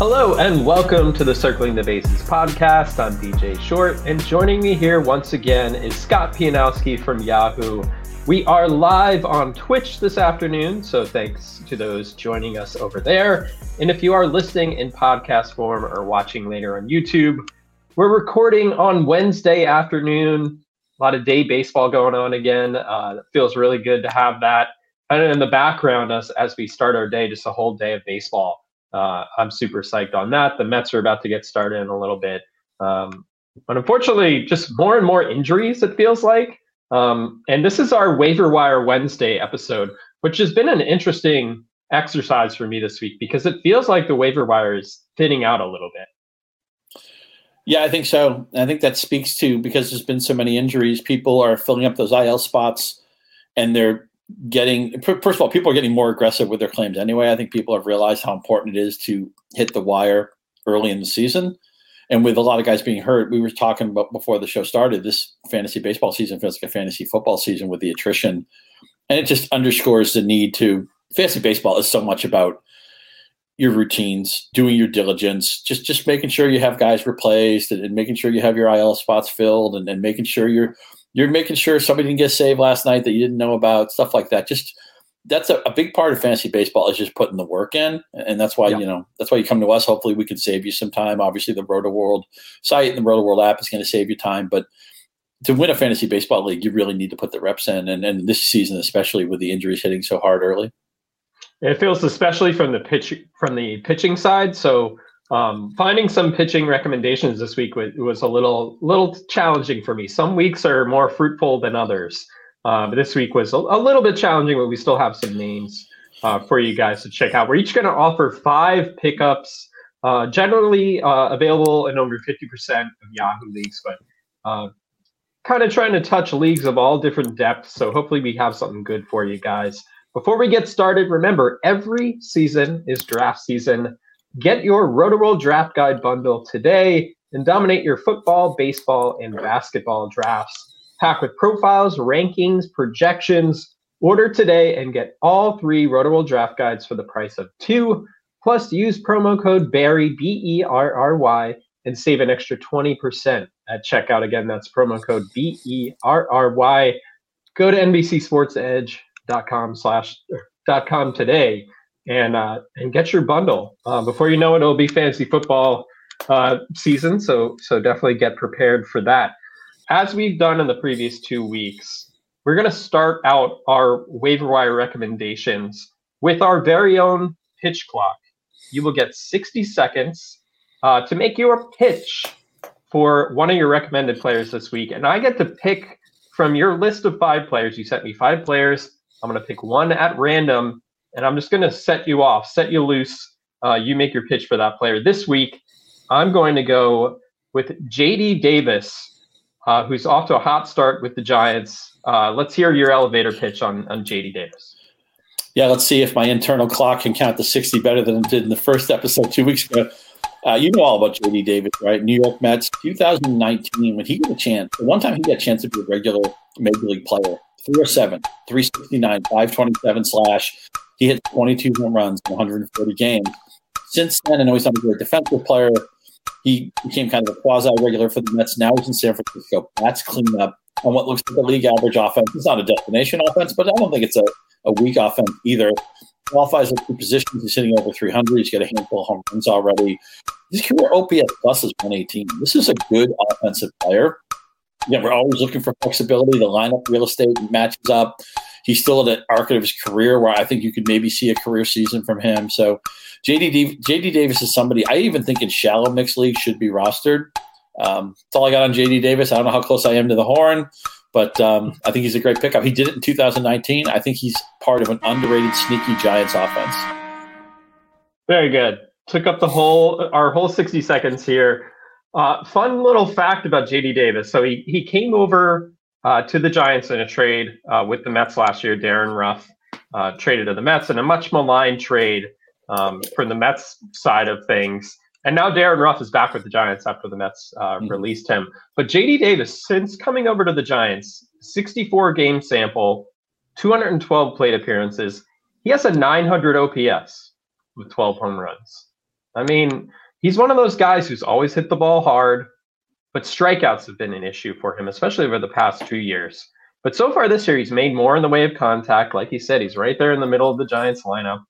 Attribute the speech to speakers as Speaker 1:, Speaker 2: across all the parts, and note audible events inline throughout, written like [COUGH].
Speaker 1: Hello and welcome to the Circling the Bases podcast. I'm DJ Short, and joining me here once again is Scott Pianowski from Yahoo. We are live on Twitch this afternoon, so thanks to those joining us over there. And if you are listening in podcast form or watching later on YouTube, we're recording on Wednesday afternoon. A lot of day baseball going on again. Uh, feels really good to have that. And in the background, as, as we start our day, just a whole day of baseball uh, I'm super psyched on that. The Mets are about to get started in a little bit. Um, but unfortunately, just more and more injuries, it feels like. Um, and this is our waiver wire Wednesday episode, which has been an interesting exercise for me this week because it feels like the waiver wire is thinning out a little bit.
Speaker 2: Yeah, I think so. I think that speaks to because there's been so many injuries, people are filling up those IL spots and they're getting first of all people are getting more aggressive with their claims anyway. I think people have realized how important it is to hit the wire early in the season. And with a lot of guys being hurt we were talking about before the show started this fantasy baseball season feels like a fantasy football season with the attrition. And it just underscores the need to fantasy baseball is so much about your routines doing your diligence just just making sure you have guys replaced and, and making sure you have your il spots filled and, and making sure you're you're making sure somebody didn't get saved last night that you didn't know about, stuff like that. Just that's a, a big part of fantasy baseball is just putting the work in, and that's why yeah. you know that's why you come to us. Hopefully, we can save you some time. Obviously, the Rotoworld site and the Rotoworld app is going to save you time, but to win a fantasy baseball league, you really need to put the reps in, and, and this season especially with the injuries hitting so hard early.
Speaker 1: It feels especially from the pitch from the pitching side. So um, finding some pitching recommendations this week was, was, a little little challenging for me. Some weeks are more fruitful than others. Uh, but this week was a, a, little bit challenging, but we still have some names uh, for you guys to check out. We're each going to offer five pickups, uh, generally uh, available in over 50% of Yahoo leagues, but uh, kind of trying to touch leagues of all different depths. So hopefully we have something good for you guys. Before we get started, remember every season is draft season. Get your Rotoworld Draft Guide bundle today and dominate your football, baseball, and basketball drafts. Pack with profiles, rankings, projections. Order today and get all three Rotoworld Draft Guides for the price of two. Plus, use promo code BERRY, B E R R Y, and save an extra 20% at checkout. Again, that's promo code B E R R Y. Go to NBCSportsEdge.com slash dot com today and uh, and get your bundle. Uh, before you know it, it'll be fantasy football uh, season. So so definitely get prepared for that. As we've done in the previous two weeks, we're going to start out our waiver wire recommendations with our very own pitch clock. You will get 60 seconds uh, to make your pitch for one of your recommended players this week, and I get to pick from your list of five players. You sent me five players. I'm going to pick one at random and I'm just going to set you off, set you loose. Uh, you make your pitch for that player. This week, I'm going to go with JD Davis, uh, who's off to a hot start with the Giants. Uh, let's hear your elevator pitch on, on JD Davis.
Speaker 2: Yeah, let's see if my internal clock can count to 60 better than it did in the first episode two weeks ago. Uh, you know all about JD Davis, right? New York Mets, 2019, when he got a chance, the one time he got a chance to be a regular major league player, 307, 369, 527 slash, he hit 22 home runs in 140 games. Since then, I know he's not a great defensive player. He became kind of a quasi regular for the Mets. Now he's in San Francisco. That's cleaned up on what looks like a league average offense. It's not a destination offense, but I don't think it's a, a weak offense either. Qualifies at two positions. He's hitting over 300. He's got a handful of home runs already. His career OPS plus is 118. This is a good offensive player. Yeah, we're always looking for flexibility. The lineup real estate matches up he's still at an arc of his career where I think you could maybe see a career season from him. So JD JD Davis is somebody I even think in shallow mixed league should be rostered. Um, that's all I got on JD Davis. I don't know how close I am to the horn, but um, I think he's a great pickup. He did it in 2019. I think he's part of an underrated, sneaky Giants offense.
Speaker 1: Very good. took up the whole our whole 60 seconds here. Uh, fun little fact about JD Davis. So he he came over uh, to the Giants in a trade uh, with the Mets last year. Darin Ruf uh, traded to the Mets in a much maligned trade um, from the Mets side of things. And now Darin Ruf is back with the Giants after the Mets uh, mm-hmm. released him. But JD Davis, since coming over to the Giants, 64 game sample, 212 plate appearances. He has a 900 OPS with 12 home runs. I mean, he's one of those guys who's always hit the ball hard, but strikeouts have been an issue for him, especially over the past two years. But so far this year, he's made more in the way of contact. Like he said, he's right there in the middle of the Giants lineup,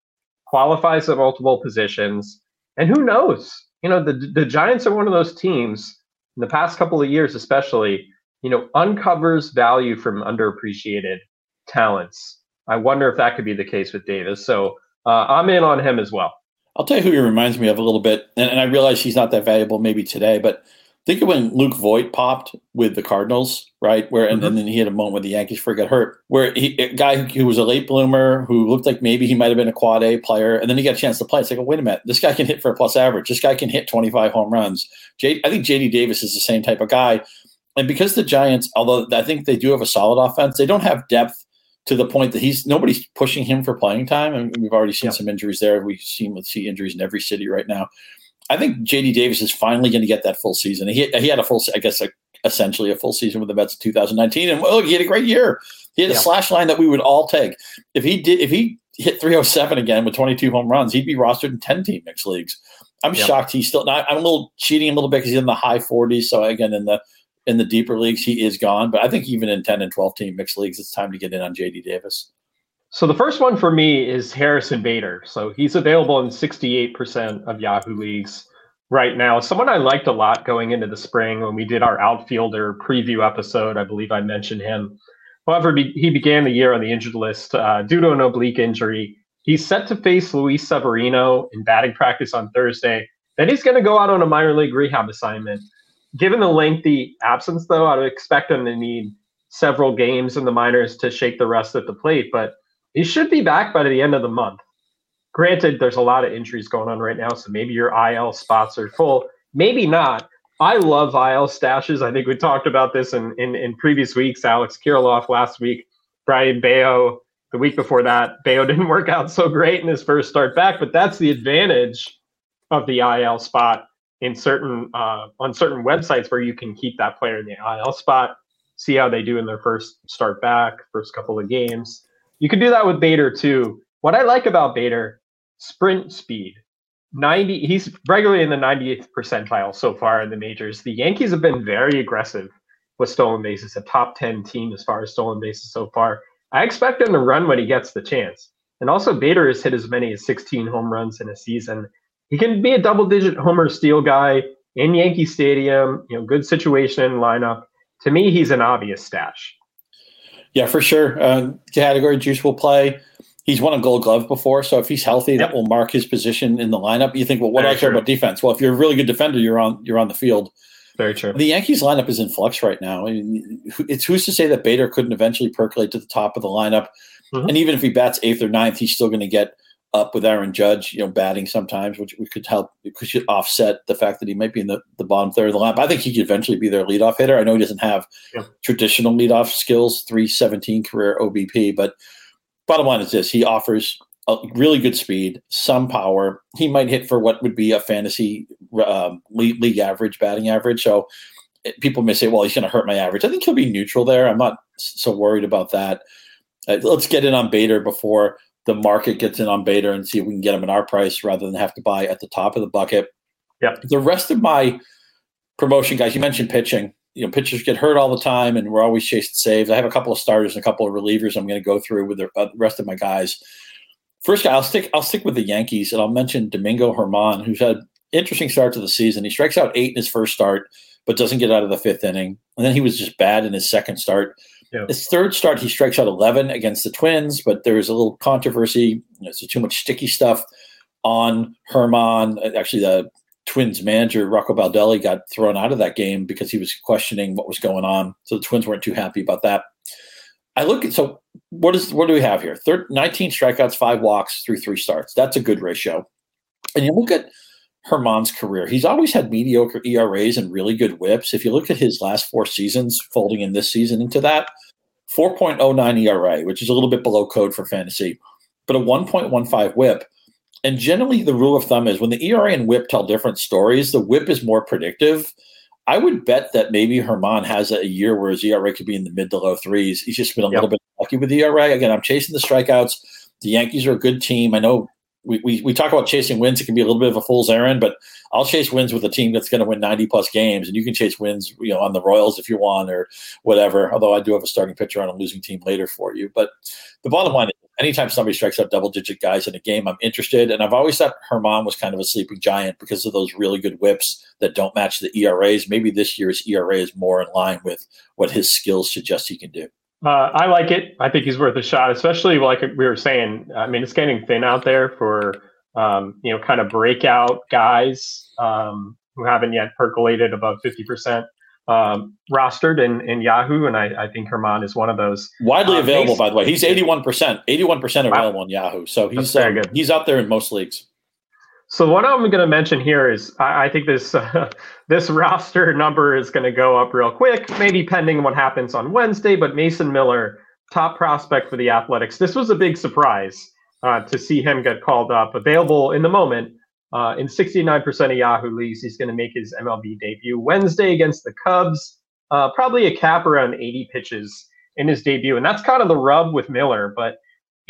Speaker 1: qualifies at multiple positions. And who knows? You know, the, the Giants are one of those teams in the past couple of years, especially, you know, uncovers value from underappreciated talents. I wonder if that could be the case with Davis. So uh, I'm in on him as well.
Speaker 2: I'll tell you who he reminds me of a little bit, and, and I realize he's not that valuable maybe today, but think of when Luke Voit popped with the Cardinals, right? Where and, mm-hmm. and then he had a moment with the Yankees before he got hurt, where he a guy who was a late bloomer who looked like maybe he might have been a quad A player, and then he got a chance to play. It's like, oh, wait a minute, this guy can hit for a plus average. This guy can hit 25 home runs. J- I think JD Davis is the same type of guy. And because the Giants, although I think they do have a solid offense, they don't have depth to the point that he's nobody's pushing him for playing time, and we've already seen some injuries there. We've seen see injuries in every city right now. I think JD Davis is finally going to get that full season. He he had a full, I guess, a, essentially a full season with the Mets in 2019, and well, he had a great year. He had a slash line that we would all take. If he did, if he hit 307 again with 22 home runs, he'd be rostered in 10 team mixed leagues. I'm shocked he's still not. I'm a little cheating a little bit because he's in the high 40s. So again, in the in the deeper leagues, he is gone. But I think even in 10 and 12 team mixed leagues, it's time to get in on JD Davis.
Speaker 1: So the first one for me is Harrison Bader. So he's available in 68% of Yahoo leagues right now. Someone I liked a lot going into the spring when we did our outfielder preview episode. I believe I mentioned him. However, he began the year on the injured list uh, due to an oblique injury. He's set to face Luis Severino in batting practice on Thursday. Then he's going to go out on a minor league rehab assignment given the lengthy absence, though, I would expect him to need several games in the minors to shake the rust at the plate. But he should be back by the end of the month. Granted, there's a lot of injuries going on right now, so maybe your IL spots are full. Maybe not. I love IL stashes. I think we talked about this in, in, in previous weeks. Alex Kirilloff last week, Brayan Bello the week before that. Bello [LAUGHS] didn't work out so great in his first start back, but that's the advantage of the IL spot in certain uh, on certain websites where you can keep that player in the IL spot, see how they do in their first start back, first couple of games. You can do that with Bader too. What I like about Bader, sprint speed. 90 he's regularly in the 98th percentile so far in the majors. The Yankees have been very aggressive with stolen bases, a top 10 team as far as stolen bases so far. I expect him to run when he gets the chance. And also Bader has hit as many as 16 home runs in a season he can be a double digit homer steal guy in Yankee Stadium, you know, good situation lineup. To me, he's an obvious stash.
Speaker 2: Yeah, for sure. Uh, category juice will play. He's won a gold glove before, so if he's healthy, yep. that will mark his position in the lineup. You think, well, what Very do I care true. about defense? Well, if you're a really good defender, you're on you're on the field.
Speaker 1: Very true.
Speaker 2: The Yankees lineup is in flux right now. I mean, it's who's to say that Bader couldn't eventually percolate to the top of the lineup, mm-hmm. and even if he bats eighth or ninth, he's still going to get up with Aaron Judge, you know, batting sometimes, which, which could help, could offset the fact that he might be in the, the bottom third of the lineup. I think he could eventually be their leadoff hitter. I know he doesn't have yeah. traditional leadoff skills, 317 career OBP, but bottom line is this he offers a really good speed, some power. He might hit for what would be a fantasy um, league, league average batting average. So eh, people may say, well, he's going to hurt my average. I think he'll be neutral there. I'm not so worried about that. Uh, let's get in on Bader before the market gets in on Bader and see if we can get him at our price rather than have to buy at the top of the bucket.
Speaker 1: Yeah.
Speaker 2: The rest of my promotion guys, you mentioned pitching. You know, pitchers get hurt all the time, and we're always chasing saves. I have a couple of starters and a couple of relievers. I'm going to go through with the uh, rest of my guys. First guy, I'll stick. I'll stick with the Yankees, and I'll mention Domingo Germán, who's had interesting start to the season. He strikes out eight in his first start, but doesn't get out of the fifth inning. And then he was just bad in his second start. Yeah. His third start, he strikes out 11 against the Twins, but there was a little controversy. There's too much sticky stuff on Germán. Actually, the Twins manager, Rocco Baldelli, got thrown out of that game because he was questioning what was going on. So the Twins weren't too happy about that. I look at so what is what do we have here? Third, 19 strikeouts, five walks through three starts. That's a good ratio. And you look at Germán's career. He's always had mediocre ERAs and really good whips. If you look at his last four seasons, folding in this season into that, 4.09 ERA, which is a little bit below code for fantasy, but a 1.15 whip. And generally, the rule of thumb is when the ERA and whip tell different stories, the whip is more predictive. I would bet that maybe Germán has a year where his ERA could be in the mid to low threes. He's just been a yep. little bit lucky with the ERA. Again, I'm chasing the strikeouts. The Yankees are a good team. I know we, we, talk about chasing wins. It can be a little bit of a fool's errand, but I'll chase wins with a team that's going to win 90 plus games. And you can chase wins, you know, on the Royals if you want or whatever. Although I do have a starting pitcher on a losing team later for you. But the bottom line is anytime somebody strikes out double digit guys in a game, I'm interested. And I've always thought Germán was kind of a sleeping giant because of those really good whips that don't match the ERAs. Maybe this year's ERA is more in line with what his skills suggest he can do.
Speaker 1: Uh, I like it. I think he's worth a shot, especially like we were saying. I mean, it's getting thin out there for um, you know kind of breakout guys um, who haven't yet percolated above fifty percent um, rostered in, in Yahoo, and I, I think Germán is one of those.
Speaker 2: Widely uh, available, by the way. He's eighty one percent, eighty one percent available wow. on Yahoo. So he's uh, he's out there in most leagues.
Speaker 1: So what I'm going to mention here is I, I think this uh, [LAUGHS] this roster number is going to go up real quick, maybe pending what happens on Wednesday. But Mason Miller, top prospect for the Athletics, this was a big surprise uh, to see him get called up. Available in the moment uh, in 69% of Yahoo leagues, he's going to make his MLB debut Wednesday against the Cubs. Uh, probably a cap around 80 pitches in his debut, and that's kind of the rub with Miller, but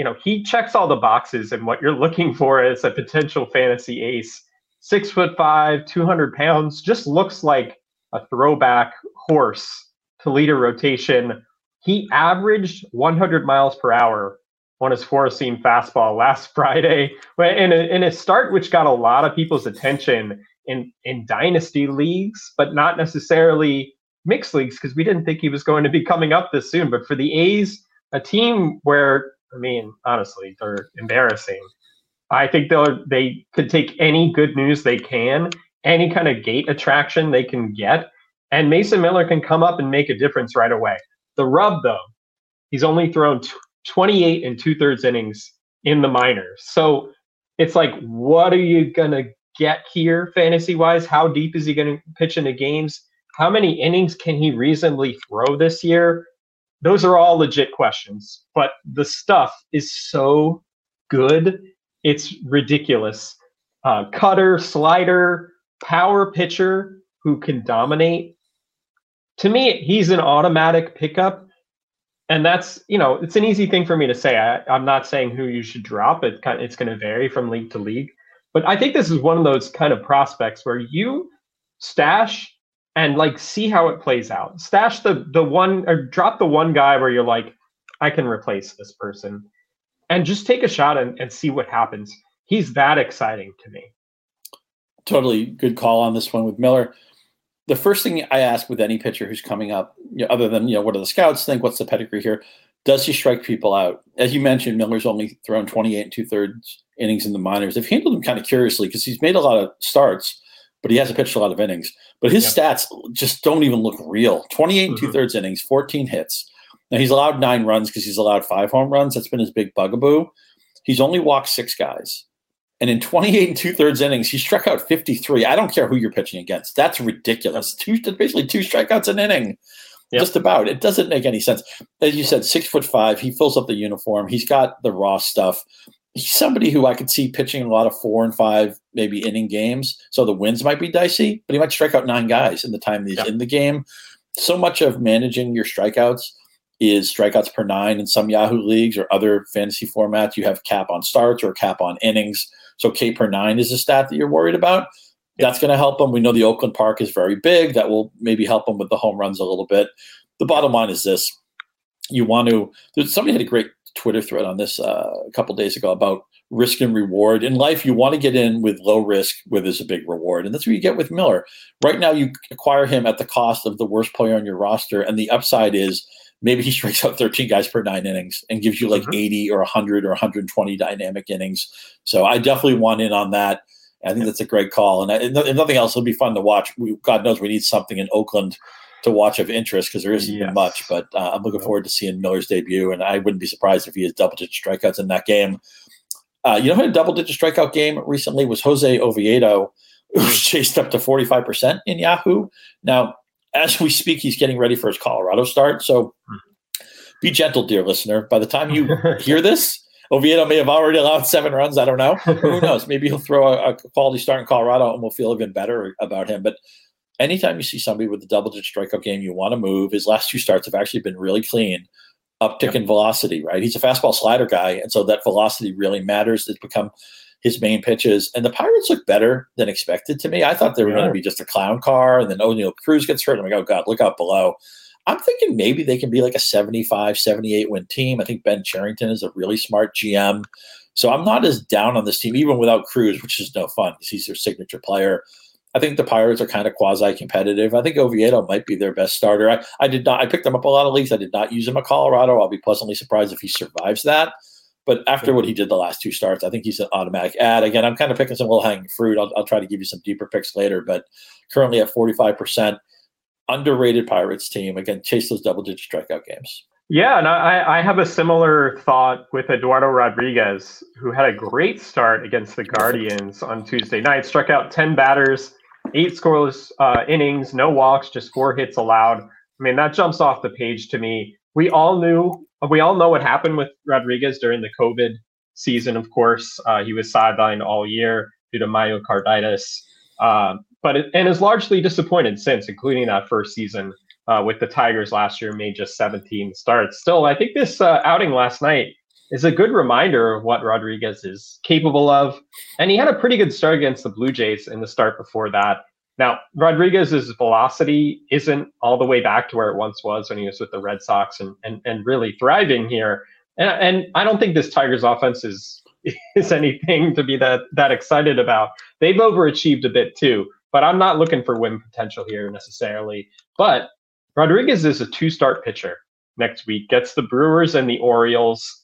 Speaker 1: you know, he checks all the boxes and what you're looking for is a potential fantasy ace. Six foot five, 200 pounds, just looks like a throwback horse to lead a rotation. He averaged 100 miles per hour on his four seam fastball last [LAUGHS] Friday in a, in a start which got a lot of people's attention in, in dynasty leagues, but not necessarily mixed leagues because we didn't think he was going to be coming up this soon. But for the A's, a team where I mean, honestly, they're embarrassing. I think they'll they could take any good news they can, any kind of gate attraction they can get, and Mason Miller can come up and make a difference right away. The rub, though, he's only thrown t- 28 and two thirds innings in the minors. So it's like, what are you gonna get here, fantasy wise? How deep is he gonna pitch into games? How many innings can he reasonably throw this year? Those are all legit questions, but the stuff is so good. It's ridiculous. Uh, cutter, slider, power pitcher who can dominate. To me, he's an automatic pickup. And that's, you know, it's an easy thing for me to say. I, am not saying who you should drop. It, it's going to vary from league to league. But I think this is one of those kind of prospects where you stash and like see how it plays out. Stash the the one or drop the one guy where you're like, I can replace this person, and just take a shot and, and see what happens. He's that exciting to me.
Speaker 2: Totally good call on this one with Miller. The first thing I ask with any pitcher who's coming up, you know, other than you know, what do the scouts think? What's the pedigree here? Does he strike people out? As you mentioned, Miller's only thrown 28 and two thirds innings in the minors. They've handled him kind of curiously because he's made a lot of starts but he hasn't pitched a lot of innings. But his yep. stats just don't even look real. 28 and mm-hmm. two thirds innings, 14 hits. Now he's allowed nine runs because he's allowed five home runs. That's been his big bugaboo. He's only walked six guys. And in 28 and two thirds innings, he struck out 53. I don't care who you're pitching against. That's ridiculous. Two, basically two strikeouts an inning. Yep. Just about. It doesn't make any sense. As you said, six foot five. He fills up the uniform. He's got the raw stuff he's somebody who I could see pitching a lot of four and five, maybe inning games. So the wins might be dicey, but he might strike out nine guys in the time he's yeah. in the game. So much of managing your strikeouts is strikeouts per nine in some Yahoo leagues or other fantasy formats. You have cap on starts or cap on innings. So K per nine is a stat that you're worried about. That's going to help him. We know the Oakland Park is very big. That will maybe help him with the home runs a little bit. The bottom line is this: you want to. Somebody had a great Twitter thread on this uh, a couple days ago about risk and reward. In life, you want to get in with low risk where there's a big reward. And that's what you get with Miller. Right now, you acquire him at the cost of the worst player on your roster. And the upside is maybe he [LAUGHS] strikes out 13 guys per nine innings and gives you like mm-hmm. 80 or 100 or 120 dynamic innings. So I definitely want in on that. I think that's a great call. And if nothing else, it'll be fun to watch. We, God knows we need something in Oakland to watch of interest because there isn't yes. much. But uh, I'm looking forward to seeing Miller's debut, and I wouldn't be surprised if he has double digit strikeouts in that game. Uh, you know who had a double digit strikeout game recently was Johan Oviedo. who's chased up to 45% in Yahoo. Now, as we speak, he's getting ready for his Colorado start. So be gentle, dear listener. By the time you [LAUGHS] hear this, Oviedo may have already allowed seven runs. I don't know. who [LAUGHS] knows? Maybe he'll throw a, a, quality start in Colorado and we'll feel even better about him. But anytime you see somebody with a double digit strikeout game, you want to move. His last two starts have actually been really clean, uptick in velocity, right? He's a fastball slider guy. And so that velocity really matters. It's become his main pitches. And the Pirates look better than expected to me. I thought they were yeah. going to be just a clown car. And then Oneil Cruz gets hurt. I'm like, oh, God, look out below. I'm thinking maybe they can be like a 75, 78 win team. I think Ben Cherington is a really smart GM. So I'm not as down on this team, even without Cruz, which is no fun because he's their signature player. I think the Pirates are kind of quasi competitive. I think Oviedo might be their best starter. I, I did not, I picked him up a lot of leagues. I did not use him at Colorado. I'll be pleasantly surprised if he survives that. But after what he did the last two starts, I think he's an automatic ad. Again, I'm kind of picking some low hanging fruit. I'll, I'll try to give you some deeper picks later, but currently at 45% underrated Pirates team. Again, chase those double digit strikeout games.
Speaker 1: Yeah, and I, I have a similar thought with Eduardo Rodriguez, who had a great start against the Guardians on Tuesday night. Struck out 10 batters, eight scoreless uh, innings, no walks, just four hits allowed. I mean, that jumps off the page to me. We all knew, we all know what happened with Rodriguez during the COVID season, of course. Uh, he was sidelined all year due to myocarditis. Uh, but it, and is largely disappointed since, including that first season uh, with the Tigers last year, made just 17 starts. Still, I think this uh, outing last night is a good reminder of what Rodriguez is capable of. And he had a pretty good start against the Blue Jays in the start before that. Now, Rodriguez's velocity isn't all the way back to where it once was when he was with the Red Sox and and, and really thriving here. And, and I don't think this Tigers offense is [LAUGHS] is anything to be that that excited about. They've overachieved a bit too but I'm not looking for win potential here necessarily. But Rodriguez is a two start pitcher next week, gets the Brewers and the Orioles.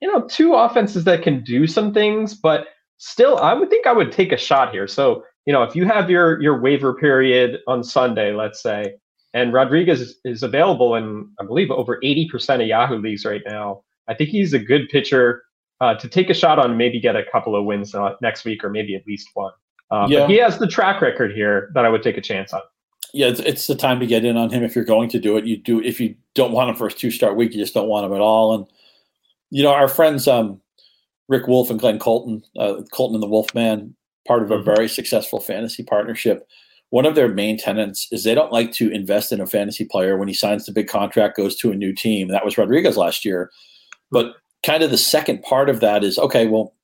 Speaker 1: You know, two offenses that can do some things, but still, I would think I would take a shot here. So, you know, if you have your your waiver period on Sunday, let's say, and Rodriguez is available in, I believe, over 80% of Yahoo leagues right now. I think he's a good pitcher uh, to take a shot on, maybe get a couple of wins uh, next week, or maybe at least one. Uh, yeah. But he has the track record here that I would take a chance on.
Speaker 2: Yeah, it's, it's, the time to get in on him if you're going to do it. You do if you don't want him for his two start week, you just don't want him at all. And you know, our friends um, Rick Wolf and Glenn Colton, uh, Colton and the Wolfman, part of a mm-hmm. very successful fantasy partnership. One of their main tenants is they don't like to invest in a fantasy player when he signs the big contract, goes to a new team. That was Rodriguez last year. But kind of the second part of that is okay, well,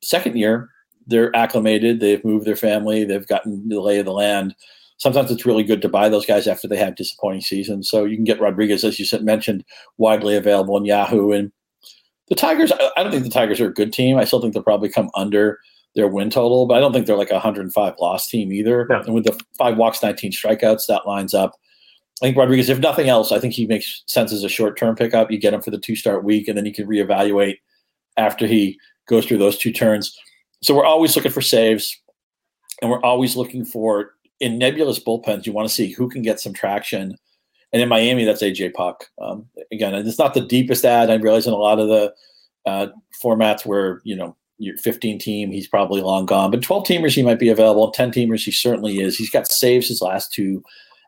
Speaker 2: second year, they're acclimated, they've moved their family, they've gotten the lay of the land. Sometimes it's really good to buy those guys after they have disappointing seasons. So you can get Rodriguez, as you said, mentioned, widely available in Yahoo. And the Tigers, I don't think the Tigers are a good team. I still think they'll probably come under their win total, but I don't think they're like a 105 loss team either. And with the five walks, 19 strikeouts, that lines up. I think Rodriguez, if nothing else, I think he makes sense as a short term pickup. You get him for the two start week, and then you can reevaluate after he goes through those two turns. So we're always looking for saves, and we're always looking for in nebulous bullpens. You want to see who can get some traction. And in Miami, that's AJ Puk. Um, again, it's not the deepest ad. I realize in a lot of the uh, formats where you know your 15 team, he's probably long gone. But 12 teamers, he might be available. 10 teamers, he certainly is. He's got saves his last two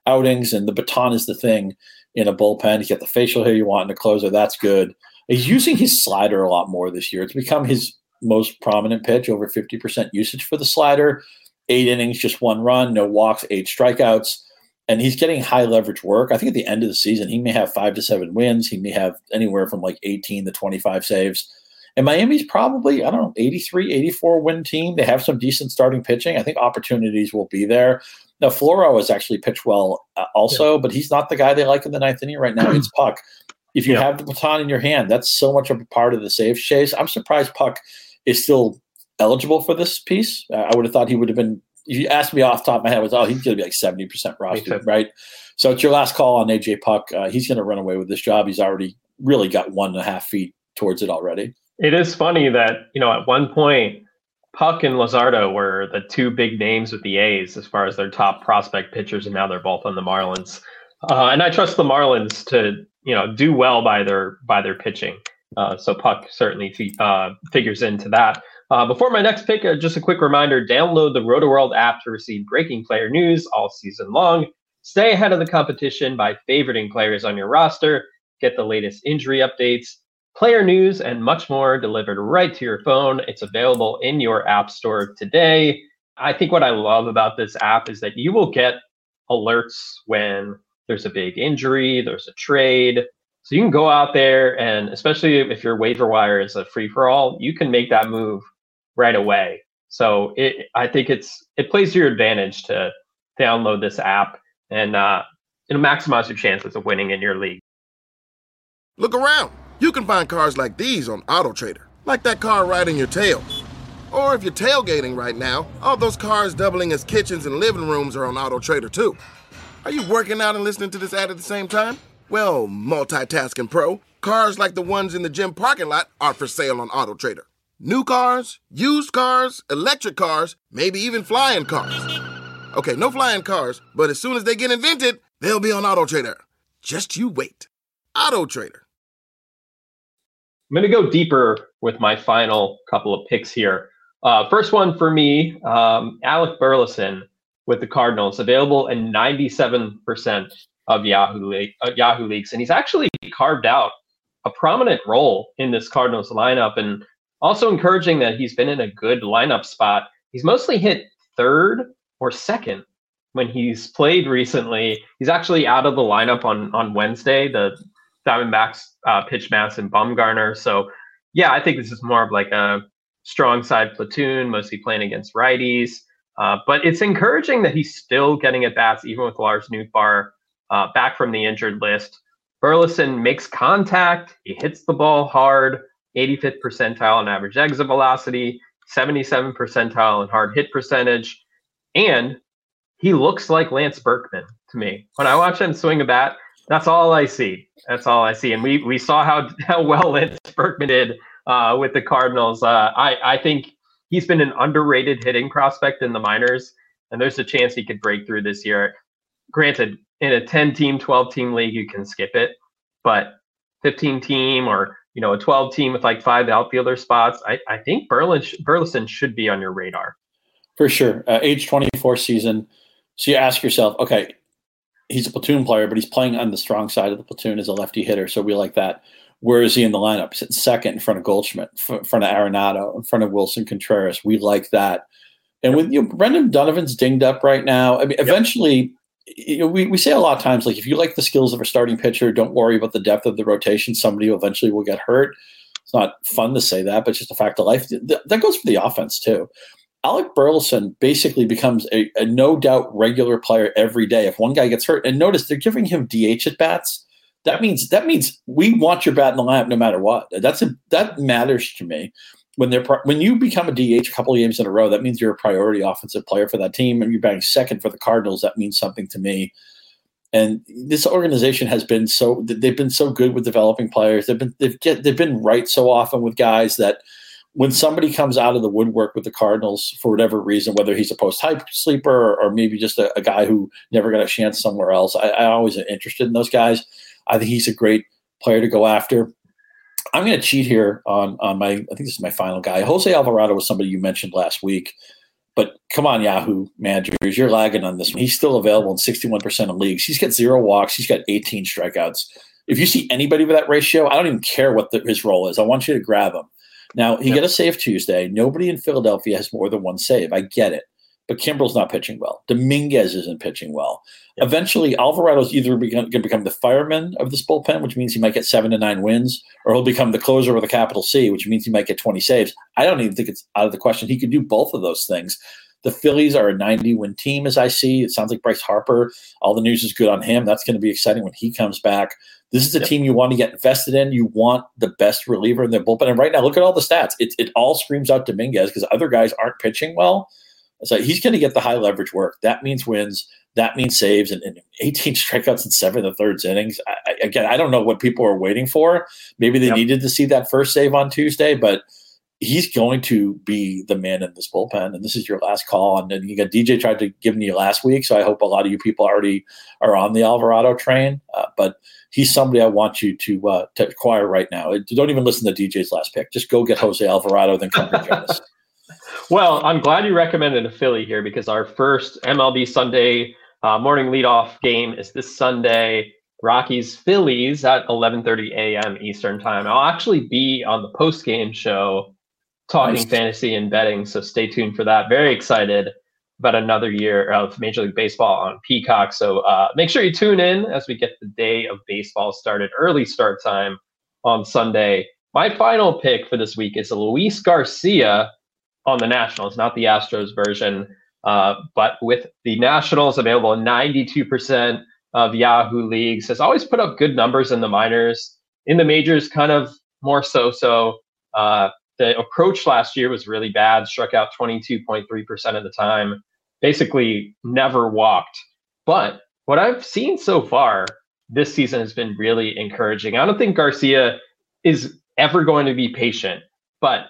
Speaker 2: outings, and the baton is the thing in a bullpen. He's got the facial hair you want in a closer. That's good. He's using his slider a lot more this year. It's become his most prominent pitch, over 50% usage for the slider. Eight innings, just one run, no walks, eight strikeouts. And he's getting high leverage work. I think at the end of the season, he may have five to seven wins. He may have anywhere from like 18 to 25 saves. And Miami's probably, I don't know, 83, 84 win team. They have some decent starting pitching. I think opportunities will be there. Now, Floro has actually pitched well uh, also, yeah. but he's not the guy they like in the ninth inning right now. it's Puk. If you yeah. have the baton in your hand, that's so much of a part of the save chase. I'm surprised Puk is still eligible for this piece. Uh, I would have thought he would have been. If you asked me off top of my head, was oh he's going to be like seventy percent rostered, right? So it's your last call on AJ Puk. Uh, he's going to run away with this job. He's already really got one and a half feet towards it already.
Speaker 1: It is funny that you know at one point Puk and Luzardo were the two big names with the A's as far as their top prospect pitchers, and now they're both on the Marlins. Uh, and I trust the Marlins to you know do well by their by their pitching. Uh, so Puk certainly uh, figures into that. Uh, before my next pick, uh, just a quick reminder download the Rotoworld app to receive breaking player news all season long. Stay ahead of the competition by favoriting players on your roster, get the latest injury updates, player news, and much more delivered right to your phone. It's available in your app store today. I think what I love about this app is that you will get alerts when there's a big injury, there's a trade. So you can go out there and especially if your waiver wire is a free for all, you can make that move right away. So it, I think it's it plays to your advantage to download this app and uh, it'll maximize your chances of winning in your league.
Speaker 3: Look around. You can find cars like these on AutoTrader, like that car riding your tail. Or if you're tailgating right now, all those cars doubling as kitchens and living rooms are on AutoTrader too. Are you working out and listening to this ad at the same time? Well, multitasking pro, cars like the ones in the gym parking lot are for sale on AutoTrader. New cars, used cars, electric cars, maybe even flying cars. Okay, no flying cars, but as soon as they get invented, they'll be on AutoTrader. Just you wait. AutoTrader.
Speaker 1: I'm going to go deeper with my final couple of picks here. Uh, first one for me, um, Alec Burleson with the Cardinals, available in 97% of Yahoo, Le- uh, Yahoo leagues. And he's actually carved out a prominent role in this Cardinals lineup and also encouraging that he's been in a good lineup spot. He's mostly hit third or second when he's played recently. He's actually out of the lineup on on Wednesday. The Diamondbacks uh, pitch and Bumgarner. So yeah, I think this is more of like a strong side platoon, mostly playing against righties. Uh, but it's encouraging that he's still getting at bats, even with Lars Nootbaar uh, back from the injured list. Burleson makes contact. He hits the ball hard, 85th percentile in average exit velocity, 77 percentile in hard hit percentage. And he looks like Lance Berkman to me. When I watch him swing a bat, that's all I see. That's all I see. And we we saw how how well Lance Berkman did uh, with the Cardinals. Uh, I I think he's been an underrated hitting prospect in the minors, and there's a chance he could break through this year. Granted, in a 10 team, 12 team league, you can skip it, but 15 team or you know a 12 team with like five outfielder spots, I I think Burleson Burleson should be on your radar.
Speaker 2: For sure. Uh, age 24 season. So you ask yourself, okay, he's a platoon player, but he's playing on the strong side of the platoon as a lefty hitter. So we like that. Where is he in the lineup? He's second in front of Goldschmidt, in front of Arenado, in front of Willson Contreras. We like that. And with you know, Brendan Donovan's dinged up right now. I mean, eventually, you know, we, we say a lot of times, like, if you like the skills of a starting pitcher, don't worry about the depth of the rotation. Somebody eventually will get hurt. It's not fun to say that, but just a fact of life. That goes for the offense, too. Alec Burleson basically becomes a, a, no doubt regular player every day. If one guy gets hurt, and notice they're giving him DH at bats. That means that means we want your bat in the lineup no matter what. That's a that matters to me. When they're when you become a DH a couple of games in a row, that means you're a priority offensive player for that team, and you're batting second for the Cardinals. That means something to me. And this organization has been so they've been so good with developing players. They've been they've get, they've been right so often with guys that when somebody comes out of the woodwork with the Cardinals for whatever reason, whether he's a post hype sleeper or, or, maybe just a, a, guy who never got a chance somewhere else, I, I always am interested in those guys. I think he's a great player to go after. I'm going to cheat here on on my. I think this is my final guy. Jose Alvarado was somebody you mentioned last week, but come on, Yahoo managers, you're lagging on this one. He's still available in 61% of leagues. He's got zero walks. He's got 18 strikeouts. If you see anybody with that ratio, I don't even care what the, his role is. I want you to grab him. Now he yep. got a save Tuesday. Nobody in Philadelphia has more than one save. I get it, but Kimbrel's not pitching well. Dominguez isn't pitching well. Yep. Eventually, Alvarado's either going to become the fireman of this bullpen, which means he might get seven to nine wins, or he'll become the closer with a capital C, which means he might get 20 saves. I don't even think it's out of the question. He could do both of those things. The Phillies are a 90 win team, as I see. It sounds like Bryce Harper, all the news is good on him. That's going to be exciting when he comes back. This is a yep. team you want to get invested in. You want the best reliever in their bullpen. And right now, look at all the stats. It, it all screams out Dominguez because other guys aren't pitching well. So he's going to get the high leverage work. That means wins. That means saves and, and 18 [LAUGHS] strikeouts in seven and thirds innings. I, again, I don't know what people are waiting for. Maybe they yep. needed to see that first save on Tuesday, but – he's going to be the man in this bullpen. And this is your last call. And then you got DJ tried to give me last week. So I hope a lot of you people already are on the Alvarado train. Uh, but he's somebody I want you to uh, to acquire right now. Don't even listen to DJ's last pick. Just go get Jose Alvarado, then come to [LAUGHS] join us.
Speaker 1: Well, I'm glad you recommended a Philly here because our first MLB Sunday uh, morning leadoff game is this Sunday. Rockies Phillies at 11:30 a.m. Eastern time. I'll actually be on the post game show talking nice. fantasy and betting, so stay tuned for that. Very excited about another year of Major League Baseball on Peacock. So uh, make sure you tune in as we get the day of baseball started. Early start time on Sunday. My final pick for this week is Luis Garcia on the Nationals, not the Astros version, uh, but with the Nationals available 92% of Yahoo leagues, has always put up good numbers in the minors. In the majors, kind of more so so. Uh, the approach last year was really bad, struck out 22.3% of the time, basically never walked. But what I've seen so far this season has been really encouraging. I don't think Garcia is ever going to be patient, but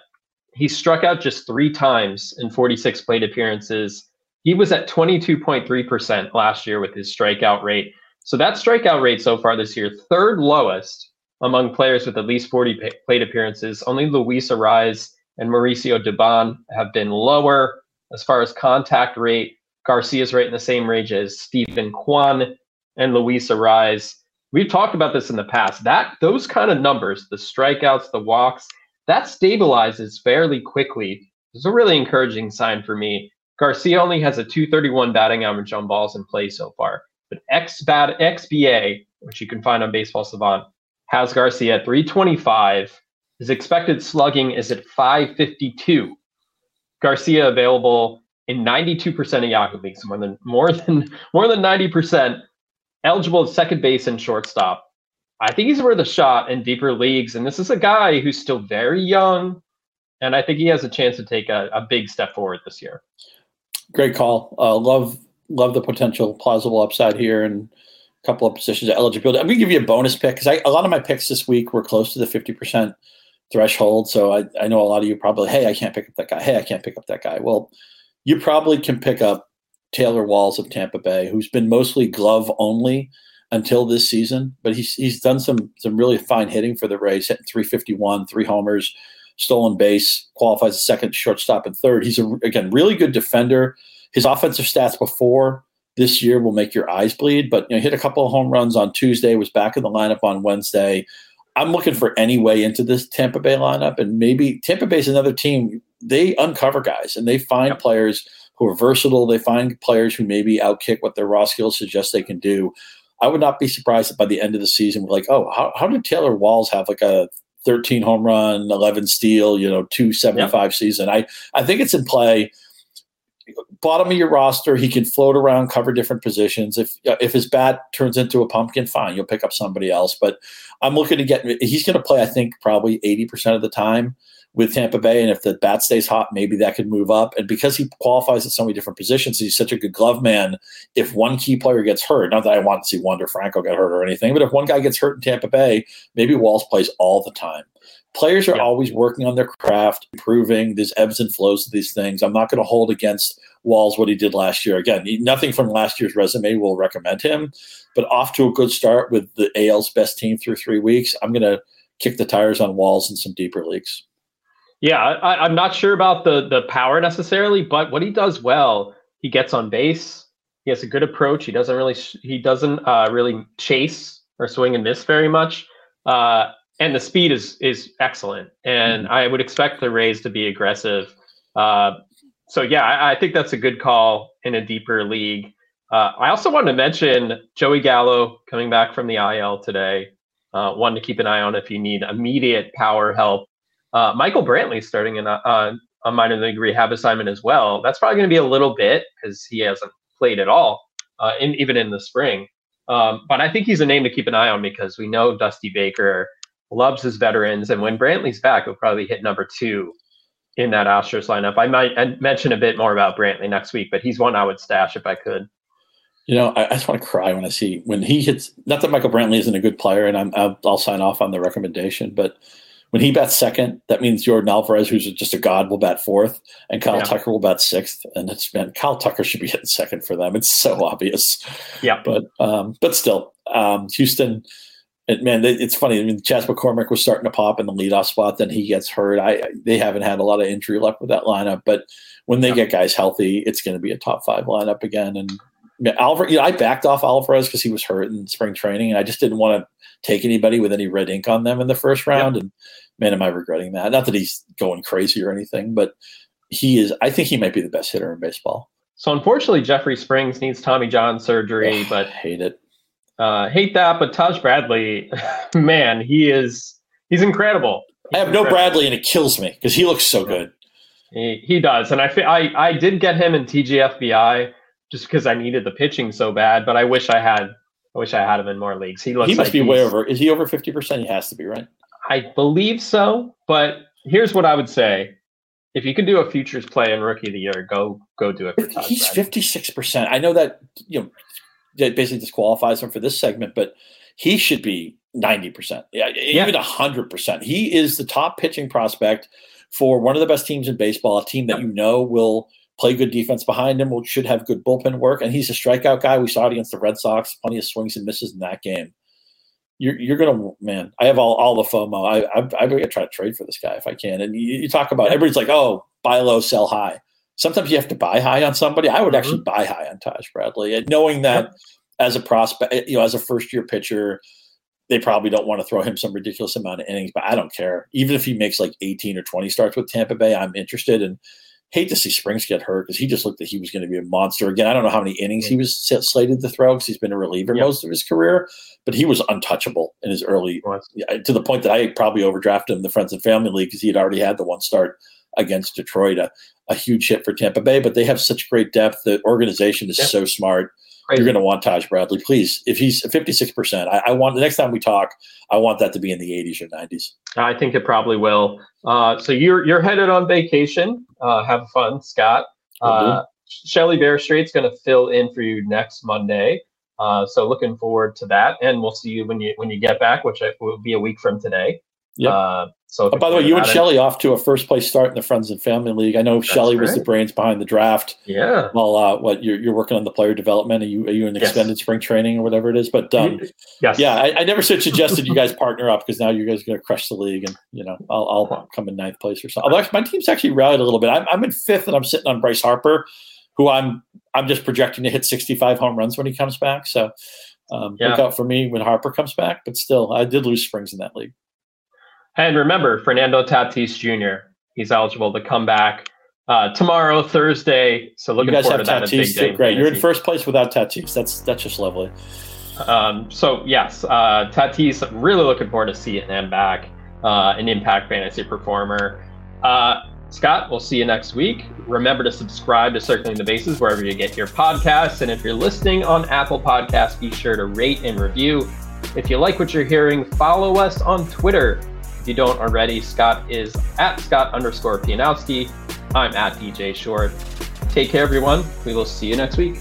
Speaker 1: he struck out just three times in 46 plate appearances. He was at 22.3% last year with his strikeout rate. So that strikeout rate so far this year, third lowest among players with at least 40 plate appearances. Only Luis Arraez and Mauricio Dubon have been lower. As far as contact rate, Garcia's right in the same range as Steven Kwan and Luis Arraez. We've talked about this in the past. That those kind of numbers, the strikeouts, the walks, that stabilizes fairly quickly. It's a really encouraging sign for me. Garcia only has a 231 batting average on balls in play so far, but XBA, which you can find on Baseball Savant, has Garcia at 325. His expected slugging is at 552. Garcia available in 92% of Yahoo leagues, more than more than more than 90%. Eligible at second base and shortstop. I think he's worth a shot in deeper leagues. And this is a guy who's still very young. And I think he has a chance to take a, a big step forward this year.
Speaker 2: Great call. Uh, love love the potential plausible upside here and a couple of positions of eligibility. I'm going to give you a bonus pick because a lot of my picks this week were close to the 50% threshold. So I, I know a lot of you probably, hey, I can't pick up that guy. Hey, I can't pick up that guy. Well, you probably can pick up Taylor Walls of Tampa Bay, who's been mostly glove only until this season, but he's he's done some some really fine hitting for the Rays, hitting 351, three homers, stolen base, qualifies as second shortstop and third. He's a again really good defender. His offensive stats before this year will make your eyes bleed, but you know, hit a couple of home runs on Tuesday, was back in the lineup on Wednesday. I'm looking for any way into this Tampa Bay lineup, and maybe Tampa Bay is another team. They uncover guys and they find yep. players who are versatile. They find players who maybe outkick what their raw skills suggest they can do. I would not be surprised if by the end of the season we're like, oh, how, how did Taylor Walls have like a 13 home run, 11 steal, you know, 275 yep. season? I, I think it's in play. Bottom of your roster, he can float around, cover different positions. If uh, if his bat turns into a pumpkin, fine, you'll pick up somebody else. But I'm looking to get. He's going to play, I think, probably 80 percent of the time with Tampa Bay. And if the bat stays hot, maybe that could move up. And because he qualifies at so many different positions, he's such a good glove man. If one key player gets hurt, not that I want to see Wander Franco get hurt or anything, but if one guy gets hurt in Tampa Bay, maybe Walls plays all the time. Players are yeah. always working on their craft, improving. There's ebbs and flows to these things. I'm not going to hold against Walls what he did last year. Again, nothing from last year's resume will recommend him, but off to a good start with the AL's best team through three weeks. I'm going to kick the tires on Walls in some deeper leagues.
Speaker 1: Yeah, I, am not sure about the the power necessarily, but what he does well, he gets on base. He has a good approach. He doesn't really he doesn't uh, really chase or swing and miss very much, uh, and the speed is is excellent. And mm-hmm. I would expect the Rays to be aggressive. Uh, so yeah, I, I, think that's a good call in a deeper league. Uh, I also wanted to mention Joey Gallo coming back from the IL today. Uh, one to keep an eye on if you need immediate power help uh, Michael Brantley starting in a, uh, a minor league rehab assignment as well. That's probably going to be a little bit because he hasn't played at all, uh, in, even in the spring. Um, but I think he's a name to keep an eye on because we know Dusty Baker loves his veterans, and when Brantley's back, he'll probably hit number two in that Astros lineup. I might mention a bit more about Brantley next week, but he's one I would stash if I could.
Speaker 2: You know, I, I just want to cry when I see when he hits. Not that Michael Brantley isn't a good player, and I'm, I'll, I'll sign off on the recommendation, but when he bats second, that means Yordan Alvarez, who's just a god, will bat fourth, and Kyle yeah. Tucker will bat sixth. And it's been Kyle Tucker should be [LAUGHS] hitting second for them. It's so obvious.
Speaker 1: Yeah.
Speaker 2: But um, but still, um, Houston, And man, it's funny. I mean, Chas McCormick was starting to pop in the leadoff spot, then he gets hurt. I they haven't had a lot of injury luck with that lineup, but when they yeah. get guys healthy, it's going to be a top five lineup again. And Alvarez, you know, I backed off Alvarez because he was hurt in spring training, and I just didn't want to take anybody with any red ink on them in the first round. And man, am I regretting that? Not that he's going crazy or anything, but he is. I think he might be the best hitter in baseball.
Speaker 1: So unfortunately, Jeffrey Springs needs Tommy John surgery, oh, but
Speaker 2: hate it.
Speaker 1: Uh, hate that, but Taj Bradley, [LAUGHS] man, he is he's incredible.
Speaker 2: He's I have incredible. no Bradley, and it kills me because he looks so good.
Speaker 1: He, he does, and I, I I did get him in TGFBI just because I needed the pitching so bad. But I wish I had I wish I had him in more leagues. He looks.
Speaker 2: He must
Speaker 1: like
Speaker 2: be way over. Is he over fifty percent? He has to be, right?
Speaker 1: I believe so. But here's what I would say: if you can do a futures play in rookie of the year, go go do it.
Speaker 2: He's fifty six percent. I know that you know that basically disqualifies him for this segment, but he should be ninety percent. Yeah, even hundred percent. He is the top pitching prospect for one of the best teams in baseball, a team that you know will play good defense behind him, should have good bullpen work, and he's a strikeout guy. We saw it against the Red Sox, plenty of swings and misses in that game. You're, you're gonna man. I have all, all the FOMO. I I, I gotta try to trade for this guy if I can. And you, you talk about everybody's like, oh, buy low, sell high sometimes you have to buy high on somebody. I would mm-hmm. actually buy high on Taj Bradley, and knowing that yep. as a prospect, you know, as a first year pitcher, they probably don't want to throw him some ridiculous amount of innings. But I don't care. Even if he makes like 18 or 20 starts with Tampa Bay, I'm interested. And hate to see Springs get hurt because he just looked like he was going to be a monster again. I don't know how many innings he mm. was slated to throw because he's been a reliever yep. most of his career, but he was untouchable in his early to the point that I probably overdrafted him in the friends and family league because he had already had the one start against Detroit, a, a, huge hit for Tampa Bay. But they have such great depth. The organization is so smart. You're going to want Taj Bradley, please. If he's 56, percent I, I, want the next time we talk, I want that to be in the 80s or 90s.
Speaker 1: I think it probably will. Uh, so you're you're headed on vacation. Uh, have fun, Scott. Uh, Shelly Verougstraete's going to fill in for you next Monday. Uh, so looking forward to that, and we'll see you when you when you get back, which will be a week from today.
Speaker 2: Yeah. Uh, so, oh, by the way, you and Shelly off to a first place start in the Friends and Family League. I know Shelly right. was the brains behind the draft.
Speaker 1: Yeah.
Speaker 2: Well, uh, what you're, you're working on the player development? Are you are you in extended yes. spring training or whatever it is? But um, yes. yeah, I, I never suggested you guys partner up because now you guys are going to crush the league, and you know I'll, I'll come in ninth place or something. Although my team's actually rallied a little bit. I'm, I'm in fifth, and I'm sitting on Bryce Harper, who I'm I'm just projecting to hit 65 home runs when he comes back. So um, yeah. look out for me when Harper comes back. But still, I did lose Springs in that league.
Speaker 1: And remember, Fernando Tatis Jr. He's eligible to come back uh, tomorrow, Thursday. So looking
Speaker 2: you guys
Speaker 1: forward
Speaker 2: have to Tatis, that. Great. You're in first place without Tatis. That's that's just lovely.
Speaker 1: Um, so yes, uh, Tatis. Really looking forward to seeing him back. Uh, an impact fantasy performer. Uh, Scott, we'll see you next week. Remember to subscribe to Circling the Bases wherever you get your podcasts. And if you're listening on Apple Podcasts, be sure to rate and review. If you like what you're hearing, follow us on Twitter if you don't already, Scott is at Scott underscore Pianowski. I'm at DJ Short. Take care, everyone. We will see you next week.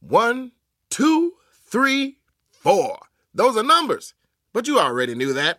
Speaker 3: One, two, three, four. Those are numbers, but you already knew that.